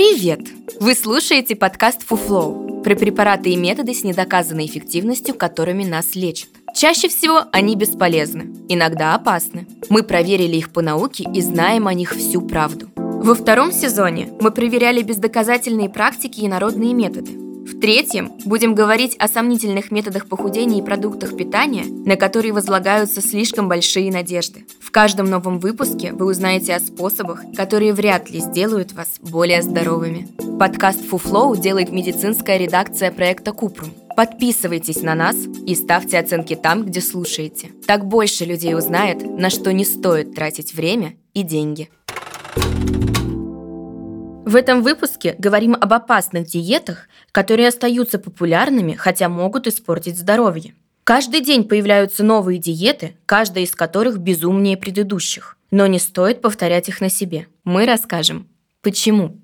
Привет! Вы слушаете подкаст «Фуфлоу» про препараты и методы с недоказанной эффективностью, которыми нас лечат. Чаще всего они бесполезны, иногда опасны. Мы проверили их по науке и знаем о них всю правду. Во втором сезоне мы проверяли бездоказательные практики и народные методы. В третьем будем говорить о сомнительных методах похудения и продуктах питания, на которые возлагаются слишком большие надежды. В каждом новом выпуске вы узнаете о способах, которые вряд ли сделают вас более здоровыми. Подкаст Фуфлоу делает медицинская редакция проекта Купрум. Подписывайтесь на нас и ставьте оценки там, где слушаете. Так больше людей узнает, на что не стоит тратить время и деньги. В этом выпуске говорим об опасных диетах, которые остаются популярными, хотя могут испортить здоровье. Каждый день появляются новые диеты, каждая из которых безумнее предыдущих. Но не стоит повторять их на себе. Мы расскажем, почему.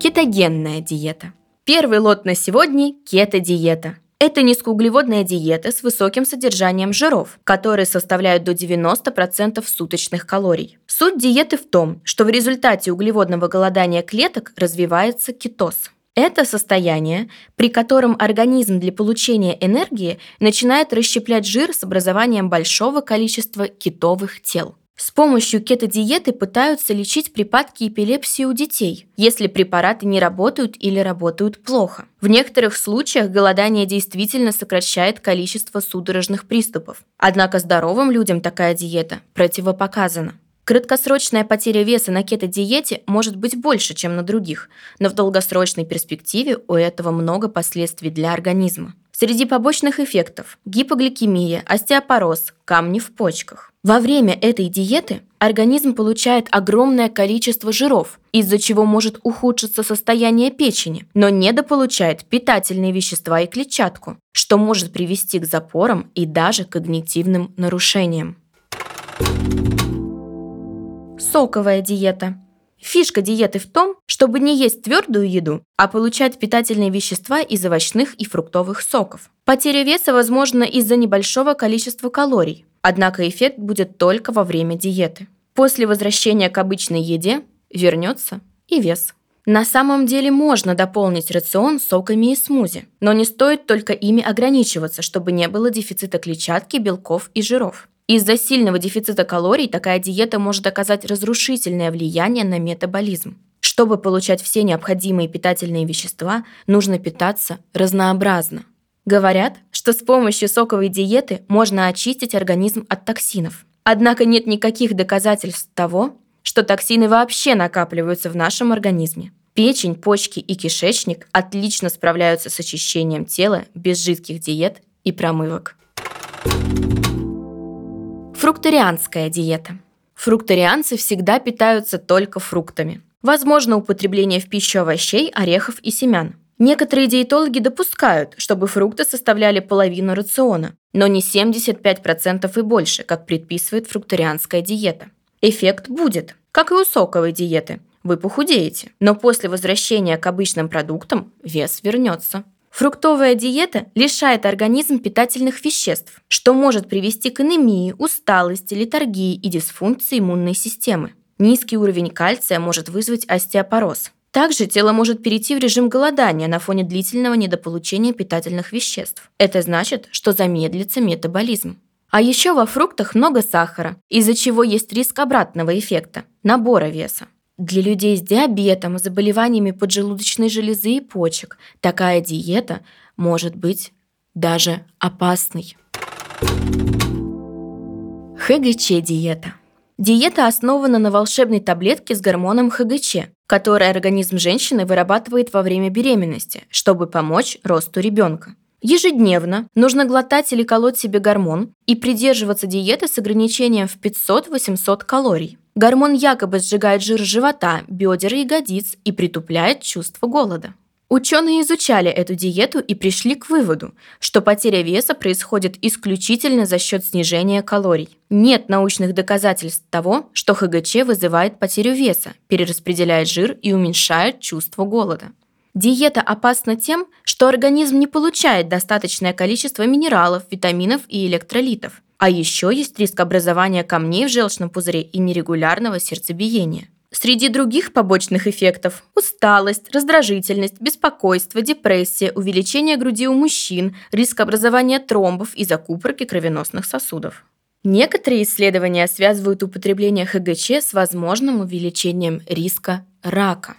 Кетогенная диета. Первый лот на сегодня – кето-диета. Это низкоуглеводная диета с высоким содержанием жиров, которые составляют до 90% суточных калорий. Суть диеты в том, что в результате углеводного голодания клеток развивается кетоз. Это состояние, при котором организм для получения энергии начинает расщеплять жир с образованием большого количества кетовых тел. С помощью кето-диеты пытаются лечить припадки эпилепсии у детей, если препараты не работают или работают плохо. В некоторых случаях голодание действительно сокращает количество судорожных приступов. Однако здоровым людям такая диета противопоказана. Краткосрочная потеря веса на кето-диете может быть больше, чем на других, но в долгосрочной перспективе у этого много последствий для организма. Среди побочных эффектов – гипогликемия, остеопороз, камни в почках. Во время этой диеты организм получает огромное количество жиров, из-за чего может ухудшиться состояние печени, но недополучает питательные вещества и клетчатку, что может привести к запорам и даже когнитивным нарушениям. Соковая диета. Фишка диеты в том, чтобы не есть твердую еду, а получать питательные вещества из овощных и фруктовых соков. Потеря веса возможна из-за небольшого количества калорий, однако эффект будет только во время диеты. После возвращения к обычной еде вернется и вес. На самом деле можно дополнить рацион соками и смузи, но не стоит только ими ограничиваться, чтобы не было дефицита клетчатки, белков и жиров. Из-за сильного дефицита калорий такая диета может оказать разрушительное влияние на метаболизм. Чтобы получать все необходимые питательные вещества, нужно питаться разнообразно. Говорят, что с помощью соковой диеты можно очистить организм от токсинов. Однако нет никаких доказательств того, что токсины вообще накапливаются в нашем организме. Печень, почки и кишечник отлично справляются с очищением тела без жидких диет и промывок. Фрукторианская диета. Фрукторианцы всегда питаются только фруктами. Возможно употребление в пищу овощей, орехов и семян. Некоторые диетологи допускают, чтобы фрукты составляли половину рациона, но не 75% и больше, как предписывает фрукторианская диета. Эффект будет, как и у соковой диеты. Вы похудеете, но после возвращения к обычным продуктам вес вернется. Фруктовая диета лишает организм питательных веществ, что может привести к анемии, усталости, летаргии и дисфункции иммунной системы. Низкий уровень кальция может вызвать остеопороз. Также тело может перейти в режим голодания на фоне длительного недополучения питательных веществ. Это значит, что замедлится метаболизм. А еще во фруктах много сахара, из-за чего есть риск обратного эффекта – набора веса. Для людей с диабетом, заболеваниями поджелудочной железы и почек такая диета может быть даже опасной. ХГЧ-диета. Диета основана на волшебной таблетке с гормоном ХГЧ, который организм женщины вырабатывает во время беременности, чтобы помочь росту ребенка. Ежедневно нужно глотать или колоть себе гормон и придерживаться диеты с ограничением в 500-800 калорий. Гормон якобы сжигает жир живота, бедер и ягодиц и притупляет чувство голода. Ученые изучали эту диету и пришли к выводу, что потеря веса происходит исключительно за счет снижения калорий. Нет научных доказательств того, что ХГЧ вызывает потерю веса, перераспределяет жир и уменьшает чувство голода. Диета опасна тем, что организм не получает достаточное количество минералов, витаминов и электролитов. А еще есть риск образования камней в желчном пузыре и нерегулярного сердцебиения. Среди других побочных эффектов – усталость, раздражительность, беспокойство, депрессия, увеличение груди у мужчин, риск образования тромбов и закупорки кровеносных сосудов. Некоторые исследования связывают употребление ХГЧ с возможным увеличением риска рака.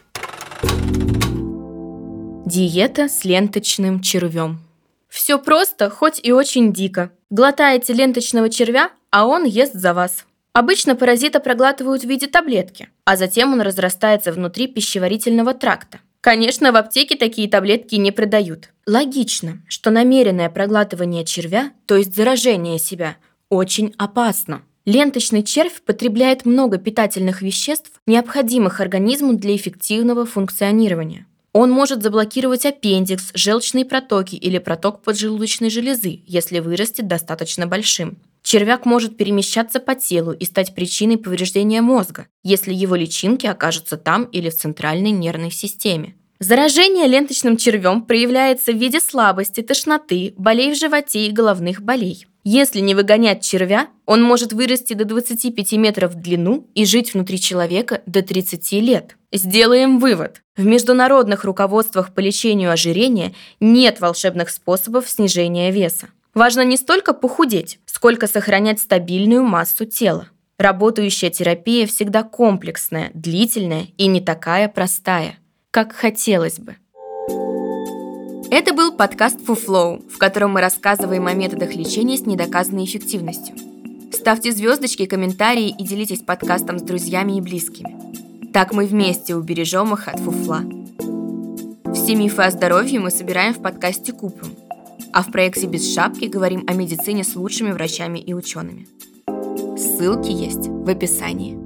Диета с ленточным червем. Все просто, хоть и очень дико. Глотаете ленточного червя, а он ест за вас. Обычно паразита проглатывают в виде таблетки, а затем он разрастается внутри пищеварительного тракта. Конечно, в аптеке такие таблетки не продают. Логично, что намеренное проглатывание червя, то есть заражение себя, очень опасно. Ленточный червь потребляет много питательных веществ, необходимых организму для эффективного функционирования. Он может заблокировать аппендикс, желчные протоки или проток поджелудочной железы, если вырастет достаточно большим. Червяк может перемещаться по телу и стать причиной повреждения мозга, если его личинки окажутся там или в центральной нервной системе. Заражение ленточным червем проявляется в виде слабости, тошноты, болей в животе и головных болей. Если не выгонять червя, он может вырасти до 25 метров в длину и жить внутри человека до 30 лет. Сделаем вывод. В международных руководствах по лечению ожирения нет волшебных способов снижения веса. Важно не столько похудеть, сколько сохранять стабильную массу тела. Работающая терапия всегда комплексная, длительная и не такая простая, как хотелось бы. Это был подкаст Фуфлоу, в котором мы рассказываем о методах лечения с недоказанной эффективностью. Ставьте звездочки, комментарии и делитесь подкастом с друзьями и близкими. Так мы вместе убережем их от фуфла. Все мифы о здоровье мы собираем в подкасте Купрум – а в проекте «Без шапки» говорим о медицине с лучшими врачами и учеными. Ссылки есть в описании.